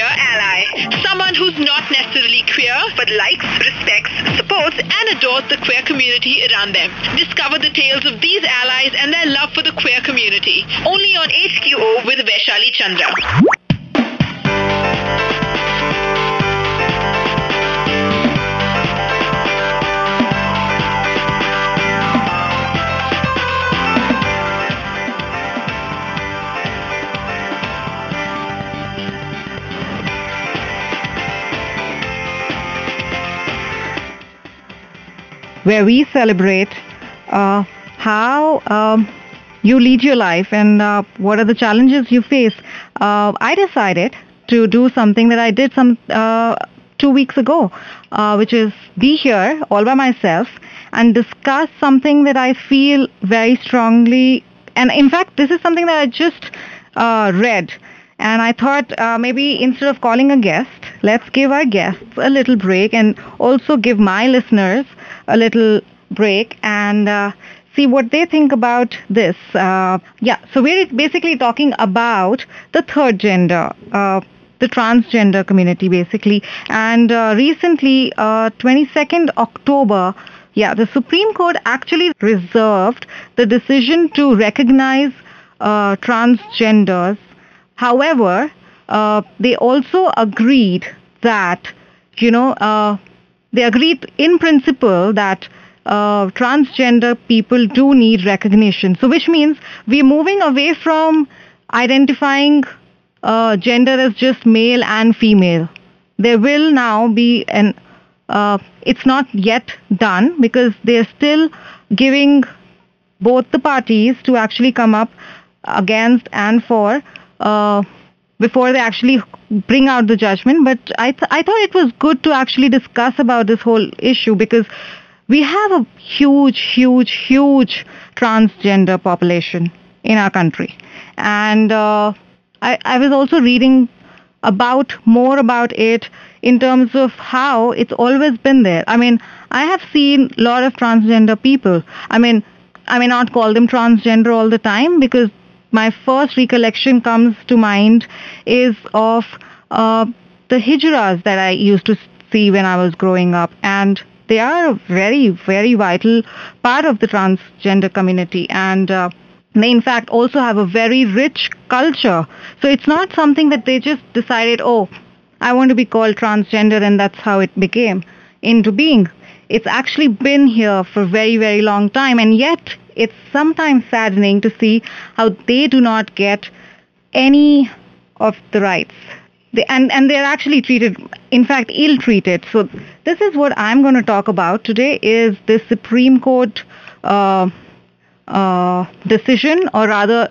queer ally. Someone who's not necessarily queer, but likes, respects, supports, and adores the queer community around them. Discover the tales of these allies and their love for the queer community. Only on HQO with Vaishali Chandra. Where we celebrate uh, how um, you lead your life and uh, what are the challenges you face. Uh, I decided to do something that I did some uh, two weeks ago, uh, which is be here all by myself and discuss something that I feel very strongly. And in fact, this is something that I just uh, read. And I thought uh, maybe instead of calling a guest, let's give our guests a little break and also give my listeners a little break and uh, see what they think about this. Uh, yeah, so we're basically talking about the third gender. Uh, the transgender community basically and uh, recently 22nd uh, october yeah the supreme court actually reserved the decision to recognize uh, transgenders however they also agreed that you know they agreed in principle that uh, transgender people do need recognition. So, which means we're moving away from identifying uh, gender as just male and female. There will now be an, uh, it's not yet done because they're still giving both the parties to actually come up against and for uh, before they actually bring out the judgment. But I, th- I thought it was good to actually discuss about this whole issue because we have a huge, huge, huge transgender population in our country. And uh, I, I was also reading about more about it in terms of how it's always been there. I mean, I have seen a lot of transgender people. I mean, I may not call them transgender all the time because my first recollection comes to mind is of uh, the hijras that I used to see when I was growing up, and they are a very, very vital part of the transgender community, and uh, they in fact also have a very rich culture. So it's not something that they just decided, oh, I want to be called transgender, and that's how it became into being. It's actually been here for a very, very long time, and yet it's sometimes saddening to see how they do not get any of the rights. They, and, and they're actually treated, in fact, ill-treated. So this is what I'm going to talk about today is the Supreme Court uh, uh, decision, or rather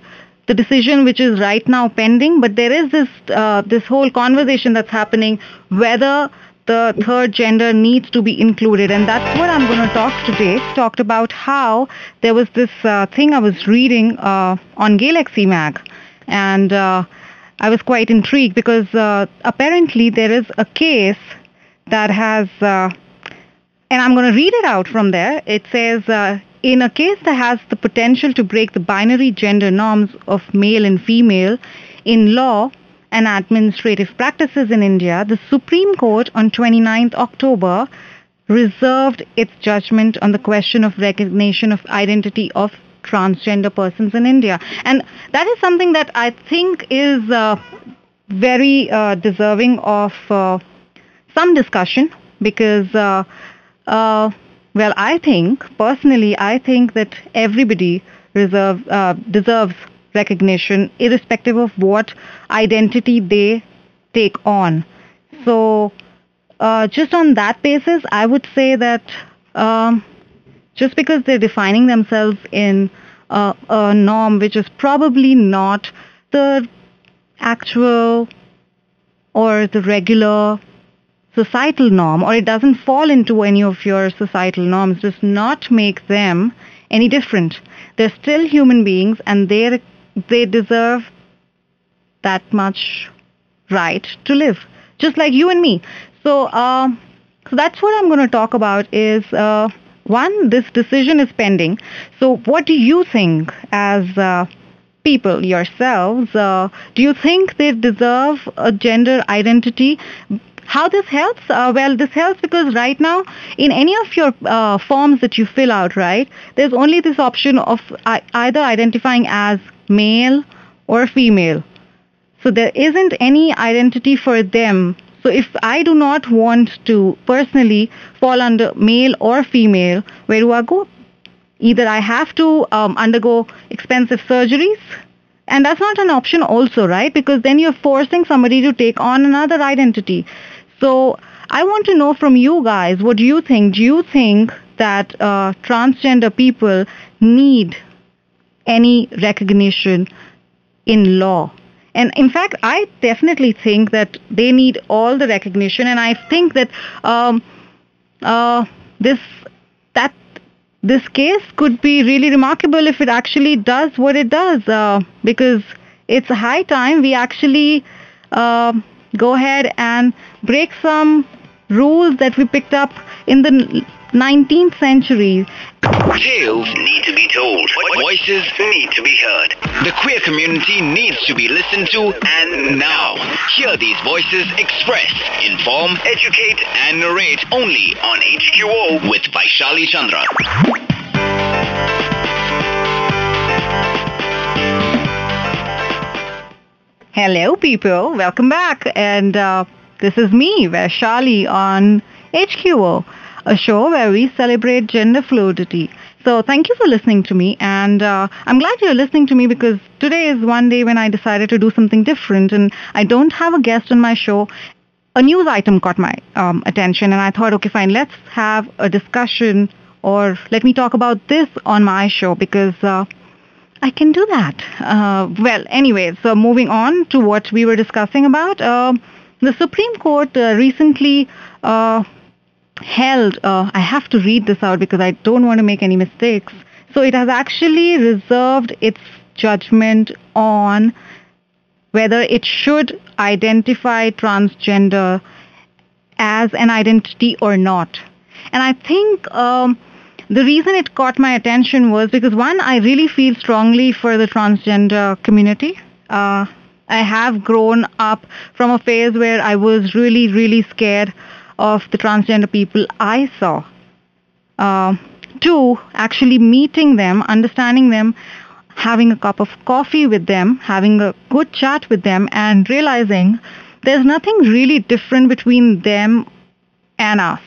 the decision which is right now pending. But there is this uh, this whole conversation that's happening whether the third gender needs to be included. And that's what I'm going to talk today. Talked about how there was this uh, thing I was reading uh, on Gaylaxy Mag. And uh, I was quite intrigued because uh, apparently there is a case that has, uh, and I'm going to read it out from there. It says, uh, in a case that has the potential to break the binary gender norms of male and female in law, and administrative practices in India, the Supreme Court on 29th October reserved its judgment on the question of recognition of identity of transgender persons in India. And that is something that I think is uh, very uh, deserving of uh, some discussion because, uh, uh, well, I think, personally, I think that everybody reserve, uh, deserves recognition irrespective of what identity they take on. So uh, just on that basis, I would say that um, just because they're defining themselves in uh, a norm which is probably not the actual or the regular societal norm or it doesn't fall into any of your societal norms does not make them any different. They're still human beings and they're they deserve that much right to live, just like you and me. So, uh, so that's what I'm going to talk about. Is uh, one, this decision is pending. So, what do you think as uh, people yourselves, uh, do you think they deserve a gender identity? How this helps? Uh, well, this helps because right now, in any of your uh, forms that you fill out, right, there's only this option of either identifying as male or female. So there isn't any identity for them. So if I do not want to personally fall under male or female, where do I go? Either I have to um, undergo expensive surgeries, and that's not an option also, right? Because then you're forcing somebody to take on another identity. So I want to know from you guys, what do you think? Do you think that uh, transgender people need any recognition in law? And in fact, I definitely think that they need all the recognition, and I think that um, uh, this that this case could be really remarkable if it actually does what it does, uh, because it's high time we actually uh, go ahead and break some rules that we picked up in the 19th century. Tales need to be told. Voices need to be heard. The queer community needs to be listened to, and now, hear these voices express, inform, educate, and narrate only on HQO with Vaishali Chandra. Hello, people. Welcome back. And uh, this is me, Vaishali, on HQO, a show where we celebrate gender fluidity. So thank you for listening to me. And uh, I'm glad you're listening to me because today is one day when I decided to do something different. And I don't have a guest on my show. A news item caught my um, attention. And I thought, okay, fine, let's have a discussion or let me talk about this on my show because uh, I can do that. Uh, well, anyway, so moving on to what we were discussing about, uh, the Supreme Court uh, recently uh, held, uh, I have to read this out because I don't want to make any mistakes. So it has actually reserved its judgment on whether it should identify transgender as an identity or not. And I think um, the reason it caught my attention was because one, I really feel strongly for the transgender community. Uh, I have grown up from a phase where I was really, really scared of the transgender people I saw. Uh, actually meeting them, understanding them, having a cup of coffee with them, having a good chat with them, and realizing there's nothing really different between them and us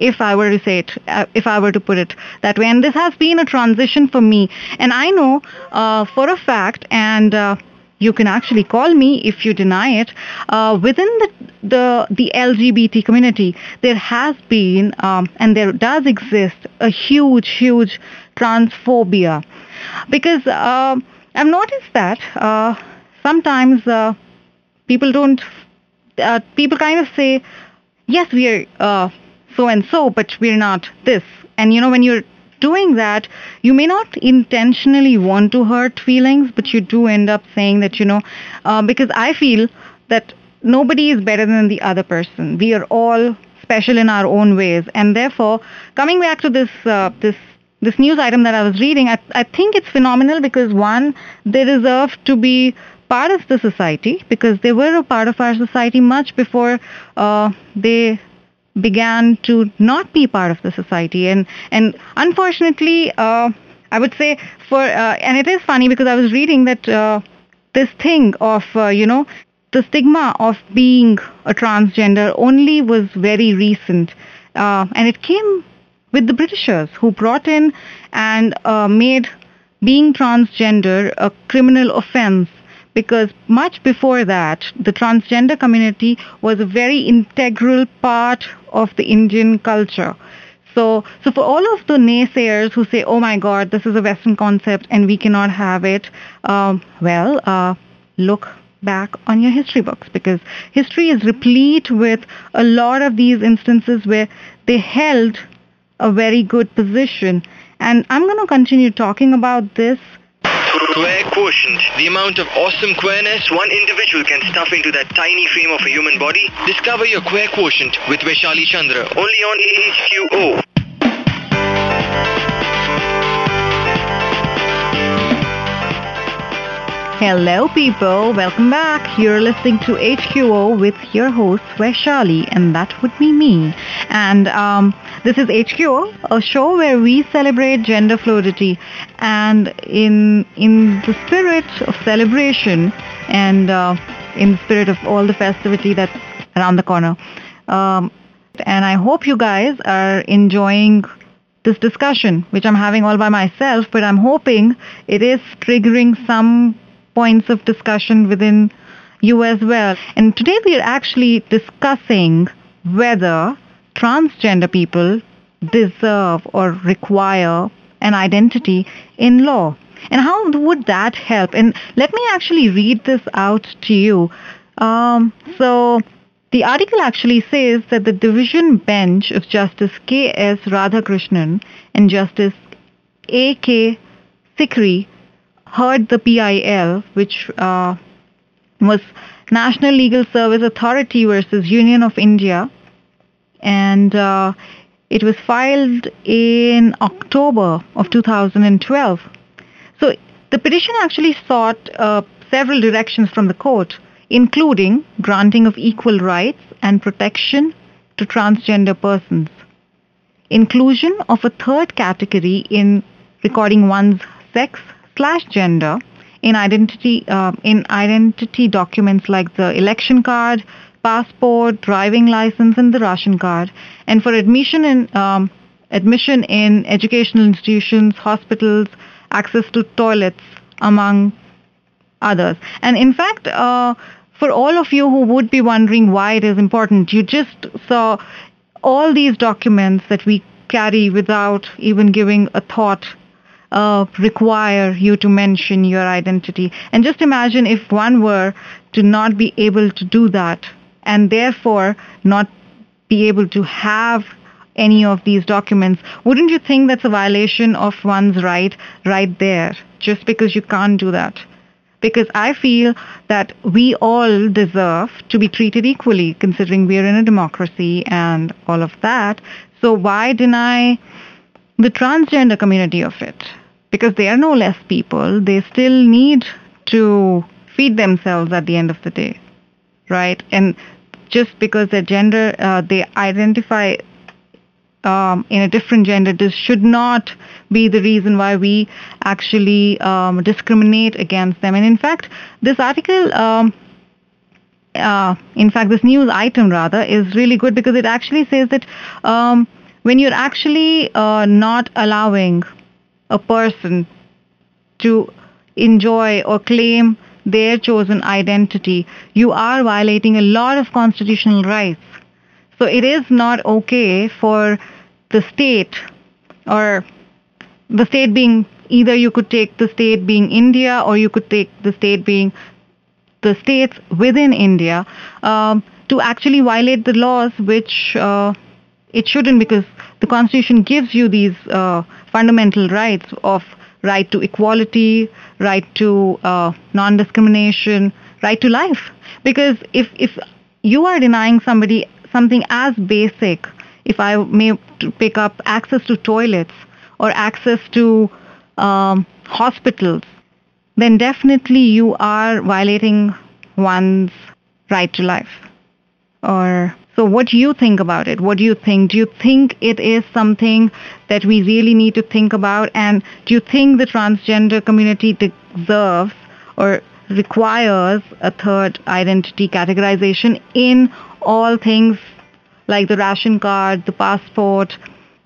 if I were to say it, uh, if I were to put it that way. And this has been a transition for me. And I know uh, for a fact, and uh, you can actually call me if you deny it. Uh, within the, the the LGBT community, there has been um, and there does exist a huge, huge transphobia, because uh, I've noticed that uh, sometimes people don't. people kind of say, yes, we are so and so, but we're not this. And you know, when you're doing that, you may not intentionally want to hurt feelings, but you do end up saying that, you know, uh, because I feel that nobody is better than the other person. We are all special in our own ways. And therefore, coming back to this, uh, this this news item that I was reading, I, I think it's phenomenal because one, they deserve to be part of the society because they were a part of our society much before uh, they began to not be part of the society. And, and unfortunately, uh, I would say for, uh, and it is funny because I was reading that uh, this thing of, uh, you know, the stigma of being a transgender only was very recent. Uh, and it came with the Britishers who brought in and uh, made being transgender a criminal offense because much before that, the transgender community was a very integral part of the Indian culture. So, so for all of the naysayers who say, "Oh my God, this is a Western concept and we cannot have it," um, well, uh, look back on your history books because history is replete with a lot of these instances where they held a very good position. And I'm going to continue talking about this Queer quotient. The amount of awesome queerness one individual can stuff into that tiny frame of a human body. Discover your queer quotient with Vaishali Chandra. Only on AHQO. Hello, people. Welcome back. You're listening to HQO with your host, Vaishali, and that would be me. And um, this is HQO, a show where we celebrate gender fluidity, and in in the spirit of celebration and uh, in the spirit of all the festivity that's around the corner. Um, and I hope you guys are enjoying this discussion, which I'm having all by myself, but I'm hoping it is triggering some points of discussion within you as well. And today we are actually discussing whether transgender people deserve or require an identity in law. And how would that help? And let me actually read this out to you. Um, so the article actually says that the division bench of Justice K.S. Radhakrishnan and Justice A.K. Sikri heard the PIL, which uh, was National Legal Service Authority versus Union of India, and uh, it was filed in October of 2012. So the petition actually sought uh, several directions from the court, including granting of equal rights and protection to transgender persons, inclusion of a third category in recording one's sex slash gender in identity uh, in identity documents like the election card, passport, driving license, and the ration card, and for admission in um, admission in educational institutions, hospitals, access to toilets, among others. And in fact, uh, for all of you who would be wondering why it is important, you just saw all these documents that we carry without even giving a thought uh, require you to mention your identity. And just imagine if one were to not be able to do that and therefore not be able to have any of these documents, wouldn't you think that's a violation of one's right right there just because you can't do that? Because I feel that we all deserve to be treated equally considering we're in a democracy and all of that. So why deny the transgender community of it? Because they are no less people. They still need to feed themselves at the end of the day, right? And just because their gender, uh, they identify um, in a different gender, this should not be the reason why we actually um, discriminate against them. And in fact, this article. Um, uh, in fact, this news item rather is really good because it actually says that um, when you're actually uh, not allowing a person to enjoy or claim their chosen identity, you are violating a lot of constitutional rights. So it is not okay for the state or the state being either you could take the state being India or you could take the state being the states within India um, to actually violate the laws which uh, it shouldn't because the constitution gives you these uh, fundamental rights of right to equality, right to uh, non-discrimination, right to life. Because if if you are denying somebody something as basic, if I may pick up access to toilets or access to um, hospitals, then definitely you are violating one's right to life. Or so what do you think about it? What do you think? Do you think it is something that we really need to think about? And do you think the transgender community deserves or requires a third identity categorization in all things like the ration card, the passport,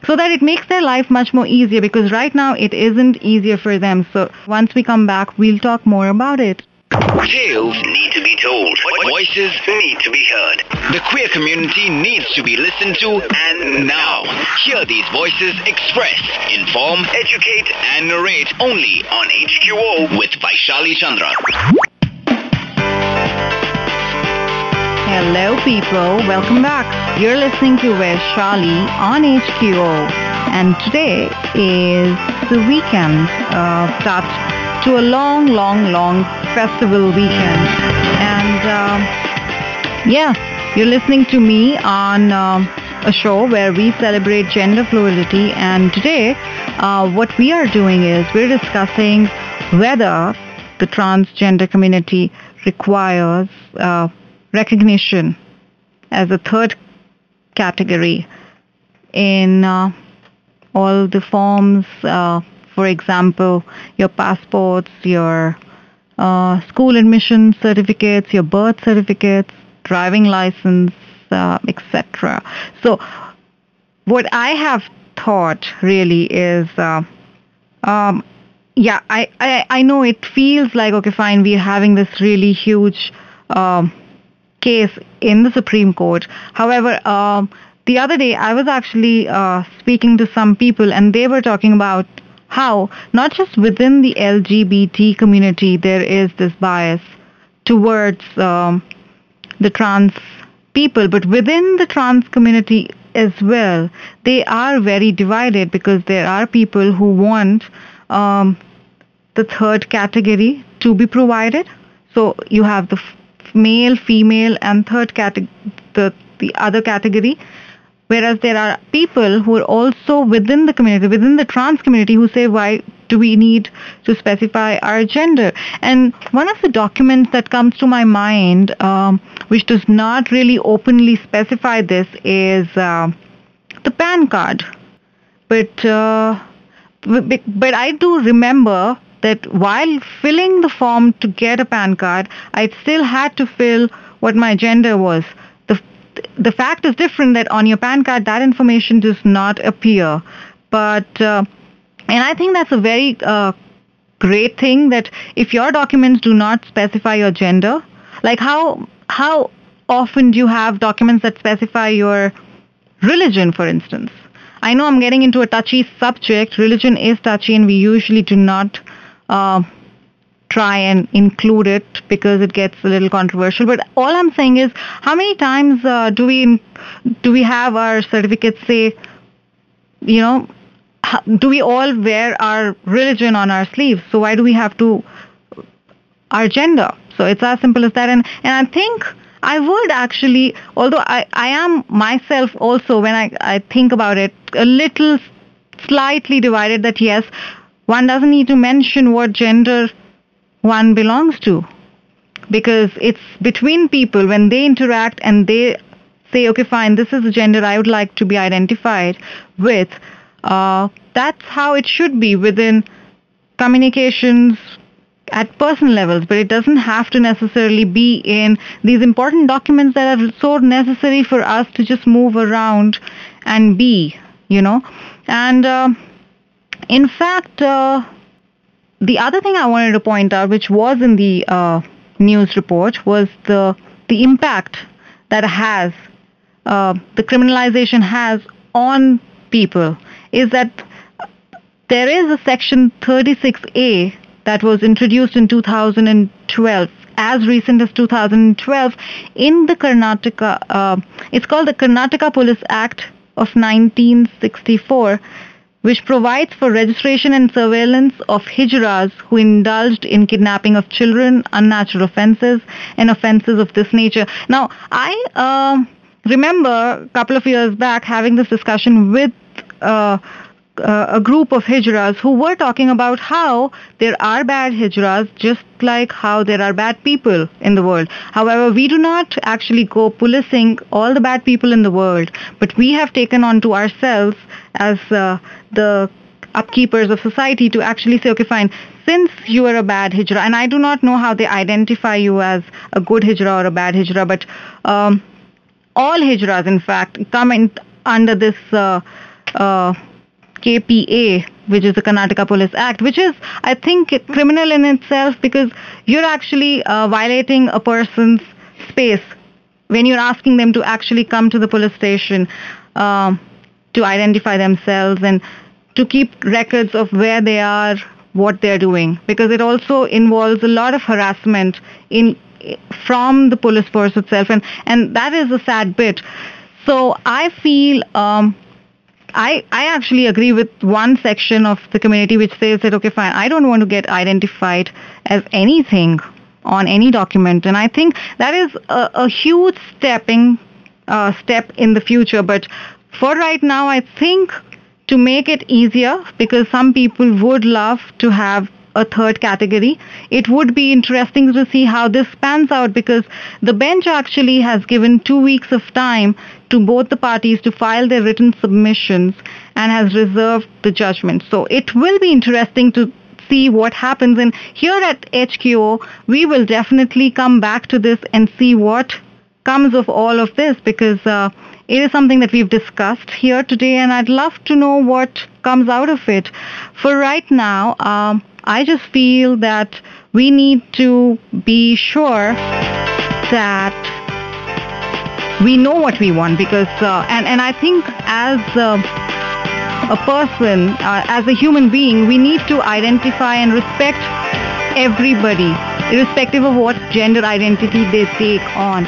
so that it makes their life much more easier because right now it isn't easier for them. So once we come back, we'll talk more about it. Tales need to be told. Voices need to be heard. The queer community needs to be listened to and now. Hear these voices express, inform, educate, and narrate only on HQO with Vaishali Chandra. Hello, people. Welcome back. You're listening to Vaishali on HQO. And today is the weekend. Uh, start to a long, long, long festival weekend. And um, yeah, you're listening to me on um, a show where we celebrate gender fluidity. And today, uh, what we are doing is we're discussing whether the transgender community requires uh, recognition as a third category in uh, all the forms, uh, for example, your passports, your uh, school admission certificates, your birth certificates, driving license, uh, etc. So, what I have thought really is, uh, um, yeah, I, I, I know it feels like okay, fine, we're having this really huge um, case in the Supreme Court. However, um, the other day I was actually uh, speaking to some people, and they were talking about how not just within the LGBT community there is this bias towards um, the trans people, but within the trans community as well, they are very divided because there are people who want um, the third category to be provided. So you have the f- male, female, and third category, the the other category. Whereas there are people who are also within the community, within the trans community, who say, why do we need to specify our gender? And one of the documents that comes to my mind, um, which does not really openly specify this, is uh, the PAN card. But, uh, but I do remember that while filling the form to get a PAN card, I still had to fill what my gender was the fact is different that on your PAN card that information does not appear. But uh, and I think that's a very uh, great thing that if your documents do not specify your gender, like how how often do you have documents that specify your religion, for instance? I know I'm getting into a touchy subject. Religion is touchy, and we usually do not uh, try and include it because it gets a little controversial. But all I'm saying is, how many times uh, do we do we have our certificates say, you know, do we all wear our religion on our sleeves? So why do we have to our gender? So it's as simple as that. And and I think. I would actually, although I, I am myself also, when I, I think about it, a little slightly divided that yes, one doesn't need to mention what gender one belongs to. Because it's between people when they interact and they say okay fine this is the gender i would like to be identified with uh, that's how it should be within communications at personal levels. But it doesn't have to necessarily be in these important documents that are so necessary for us to just move around and be you know? And uh, in fact uh, the other thing I wanted to point out, which was in the uh, news report, was the the impact that has uh, the criminalization has on people. Is that there is a section 36A that was introduced in 2012, as recent as 2012, in the Karnataka. Uh, it's called the Karnataka Police Act of 1964 which provides for registration and surveillance of hijras who indulged in kidnapping of children, unnatural offenses, and offenses of this nature. Now, I uh, remember a couple of years back having this discussion with uh, uh, a group of hijras who were talking about how there are bad hijras just like how there are bad people in the world. However, we do not actually go policing all the bad people in the world, but we have taken on to ourselves as uh, the upkeepers of society to actually say, okay, fine, since you are a bad hijra, and I do not know how they identify you as a good hijra or a bad hijra, but um, all hijras, in fact, come in under this uh, uh, KPA, which is the Karnataka Police Act, which is, I think, criminal in itself because you're actually uh, violating a person's space when you're asking them to actually come to the police station. Um, to identify themselves and to keep records of where they are, what they're doing, because it also involves a lot of harassment in from the police force itself, and and that is a sad bit. So I feel. Um, I, I actually agree with one section of the community which says that okay fine I don't want to get identified as anything on any document. And I think that is a, a huge stepping uh, step in the future. But for right now, I think to make it easier, because some people would love to have a third category. It would be interesting to see how this pans out because the bench actually has given two weeks of time to both the parties to file their written submissions and has reserved the judgment. So it will be interesting to see what happens. And here at HQO, we will definitely come back to this and see what comes of all of this because uh, it is something that we've discussed here today, and I'd love to know what comes out of it. For right now, um, I just feel that we need to be sure that we know what we want because, uh, and, and I think as uh, a person, uh, as a human being, we need to identify and respect everybody, irrespective of what gender identity they take on.